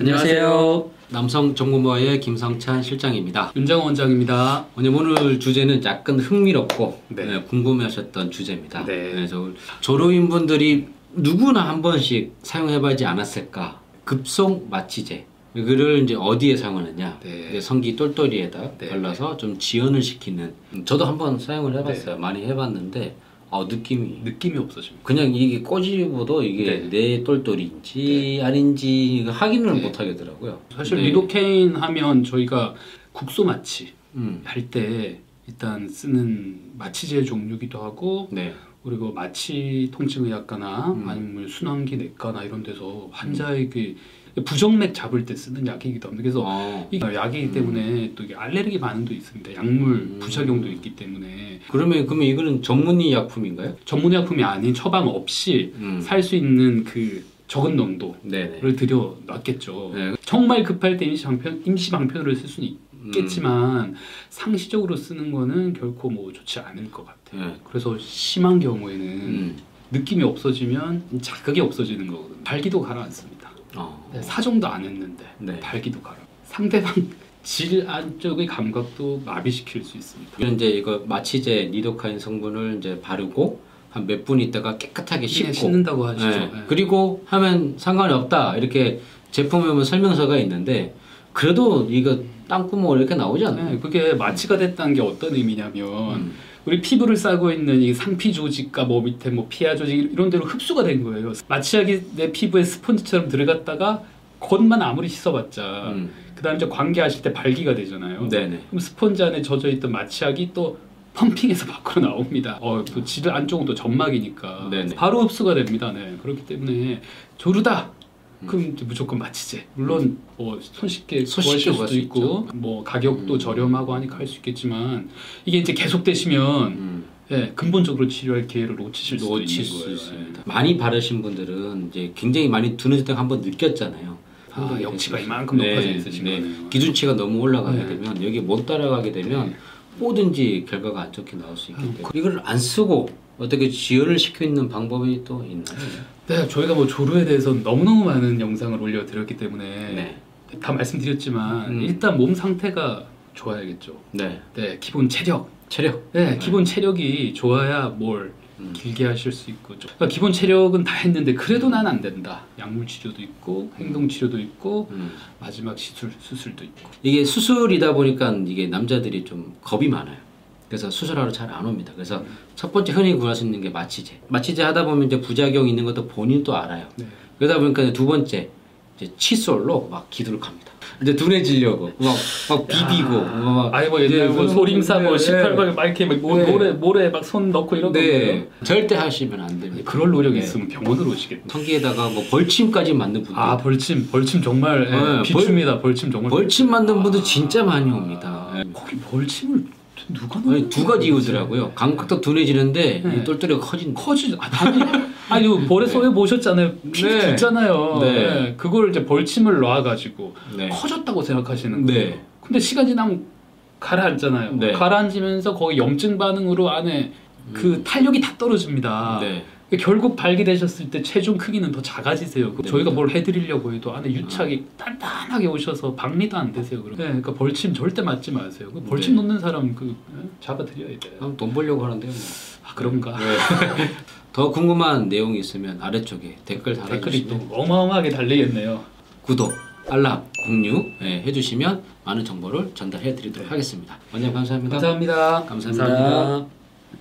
안녕하세요. 남성 정보모의 김성찬 실장입니다. 윤정원 원장입니다. 오늘 주제는 약간 흥미롭고 네. 네, 궁금해하셨던 주제입니다. 네. 그래서 졸업인분들이 누구나 한 번씩 사용해보지 않았을까? 급속 마취제. 이거를 이제 어디에 사용하느냐? 네. 성기 똘똘이에다 네. 발라서 좀 지연을 시키는. 음, 저도 한번 사용을 해봤어요. 많이 해봤는데 어, 느낌이 느낌이 없어집니다. 그냥 이게 꼬집어도 이게 내 똘똘인지 아닌지 확인을 네. 못 하겠더라고요. 사실 네. 리도케인 하면 저희가 국소 마취 음. 할때 일단 쓰는 마취제 종류기도 하고 네. 그리고 마취 통증의학과나 음. 아니면 순환기 내과나 이런 데서 환자에게 부정맥 잡을 때 쓰는 약이기도 합니다. 그래서 어. 이 약이기 때문에 또 이게 알레르기 반응도 있습니다. 약물 음. 부작용도 있기 때문에 그러면 그러면 이거는 전문의 약품인가요? 전문의약품이 아닌 처방 없이 음. 살 수 있는 그 적은 농도를 네네. 들여 놨겠죠. 네. 정말 급할 때 임시 방편 임시 방편을 쓸 수는 음. 있겠지만 상시적으로 쓰는 거는 결코 뭐 좋지 않을 것 같아요. 네. 그래서 심한 경우에는 음. 느낌이 없어지면 자극이 없어지는 거거든요. 발기도 가라앉습니다. 어. 네, 사정도 안 했는데 네. 발기도 가라. 상대방 질 안쪽의 감각도 마비시킬 수 있습니다. 이런 이제 이거 마취제 니도카인 성분을 이제 바르고 한 몇 분 있다가 깨끗하게 씻고 씻고 씻는다고 하시죠. 네. 네. 그리고 하면 상관이 없다 이렇게 제품에 보면 설명서가 있는데 그래도 이거 땅구멍 이렇게 나오지 않나요? 네, 그게 마취가 됐다는 게 어떤 의미냐면 음. 우리 피부를 싸고 있는 이 상피 조직과 뭐 밑에 뭐 피하 조직 이런 데로 흡수가 된 거예요. 마취약이 내 피부에 스펀지처럼 들어갔다가 겉만 아무리 씻어봤자 음. 그다음에 이제 관계하실 때 발기가 되잖아요. 네네. 그럼 스펀지 안에 젖어 있던 마취약이 또 펌핑해서 밖으로 나옵니다. 어, 또 질 안쪽은 또 점막이니까 네네. 바로 흡수가 됩니다. 네. 그렇기 때문에 조르다. 음. 그럼 무조건 마취제. 물론 뭐 손쉽게 손쉽게 구할 수도 수 있고 뭐 가격도 음. 저렴하고 하니까 할 수 있겠지만 이게 이제 계속되시면 음. 예, 근본적으로 치료할 기회를 놓치실 수도 놓칠 있는 수 거예요. 있습니다. 많이 바르신 분들은 이제 굉장히 많이 두는 때 한번 느꼈잖아요. 아, 이게 역치가 좀- 이만큼 높아져 있으신 거네요. 기준치가 너무 올라가게 네. 되면 여기 못 따라가게 되면 뭐든지 결과가 안 좋게 나올 수 있기 음. 때문에 이걸 안 쓰고 어떻게 지연을 시켜 있는 방법이 또 있나요? 네, 저희가 뭐 조루에 대해서 너무너무 많은 영상을 올려드렸기 때문에 네. 다 말씀드렸지만 음. 일단 몸 상태가 좋아야겠죠. 네. 네, 기본 체력. 체력. 네, 네. 기본 체력이 좋아야 뭘 음. 길게 하실 수 있고. 그러니까 기본 체력은 다 했는데 그래도 난 안 된다. 약물 치료도 있고 행동 치료도 있고 음. 마지막 시술 수술도 있고. 이게 수술이다 보니까 이게 남자들이 좀 겁이 많아요. 그래서 수술하러 잘 안 옵니다. 그래서 첫 번째 흔히 구할 수 있는 게 마취제. 마취제 하다 보면 이제 부작용 있는 것도 본인도 알아요. 네. 그러다 보니까 두 번째 이제 칫솔로 막 기도를 갑니다. 이제 둔해지려고 막, 막 비비고 막 아니 뭐 옛날 뭐 네, 소림사 뭐 네. 18번 막 이렇게 막 모- 네. 모래 모래 막 손 넣고 이런 거네 절대 하시면 안 됩니다. 그럴 노력이 네. 있으면 병원으로 오시겠다. 성기에다가 뭐 벌침까지 맞는 분들 아 벌침 벌침 정말 예, 네, 비춥니다. 벌침 정말 벌침 맞는 분들 진짜 많이 옵니다. 네. 거기 벌침을 누가 아니, 두 가지 이유더라고요. 감각도 둔해지는데 네. 이 똘똘이가 커진다. 커지 아, 아니 아니 이거 볼에 쏘여 보셨잖아요. 피 네. 붓잖아요. 네. 네. 그걸 이제 벌침을 놔가지고 네. 커졌다고 생각하시는 거예요. 네. 근데 시간 지나면 가라앉잖아요. 네. 가라앉으면서 거기 염증 반응으로 안에 그 탄력이 다 떨어집니다. 음. 네. 결국 발기되셨을 때 체중 크기는 더 작아지세요. 네. 저희가 뭘 해드리려고 해도 안에 유착이 단단하게 오셔서 박리도 안 되세요. 그럼. 네, 그러니까 벌침 절대 맞지 마세요. 그 벌침 네. 놓는 사람 그 예? 잡아드려야 돼요. 돈 벌려고 하는데요. 뭐. 아 그런가? 더 궁금한 내용이 있으면 아래쪽에 댓글 댓글이 또 달아주시면 어마어마하게 달리겠네요. 구독, 알람, 공유 예, 해주시면 많은 정보를 전달해드리도록 하겠습니다. 원장님 감사합니다. 감사합니다. 감사합니다.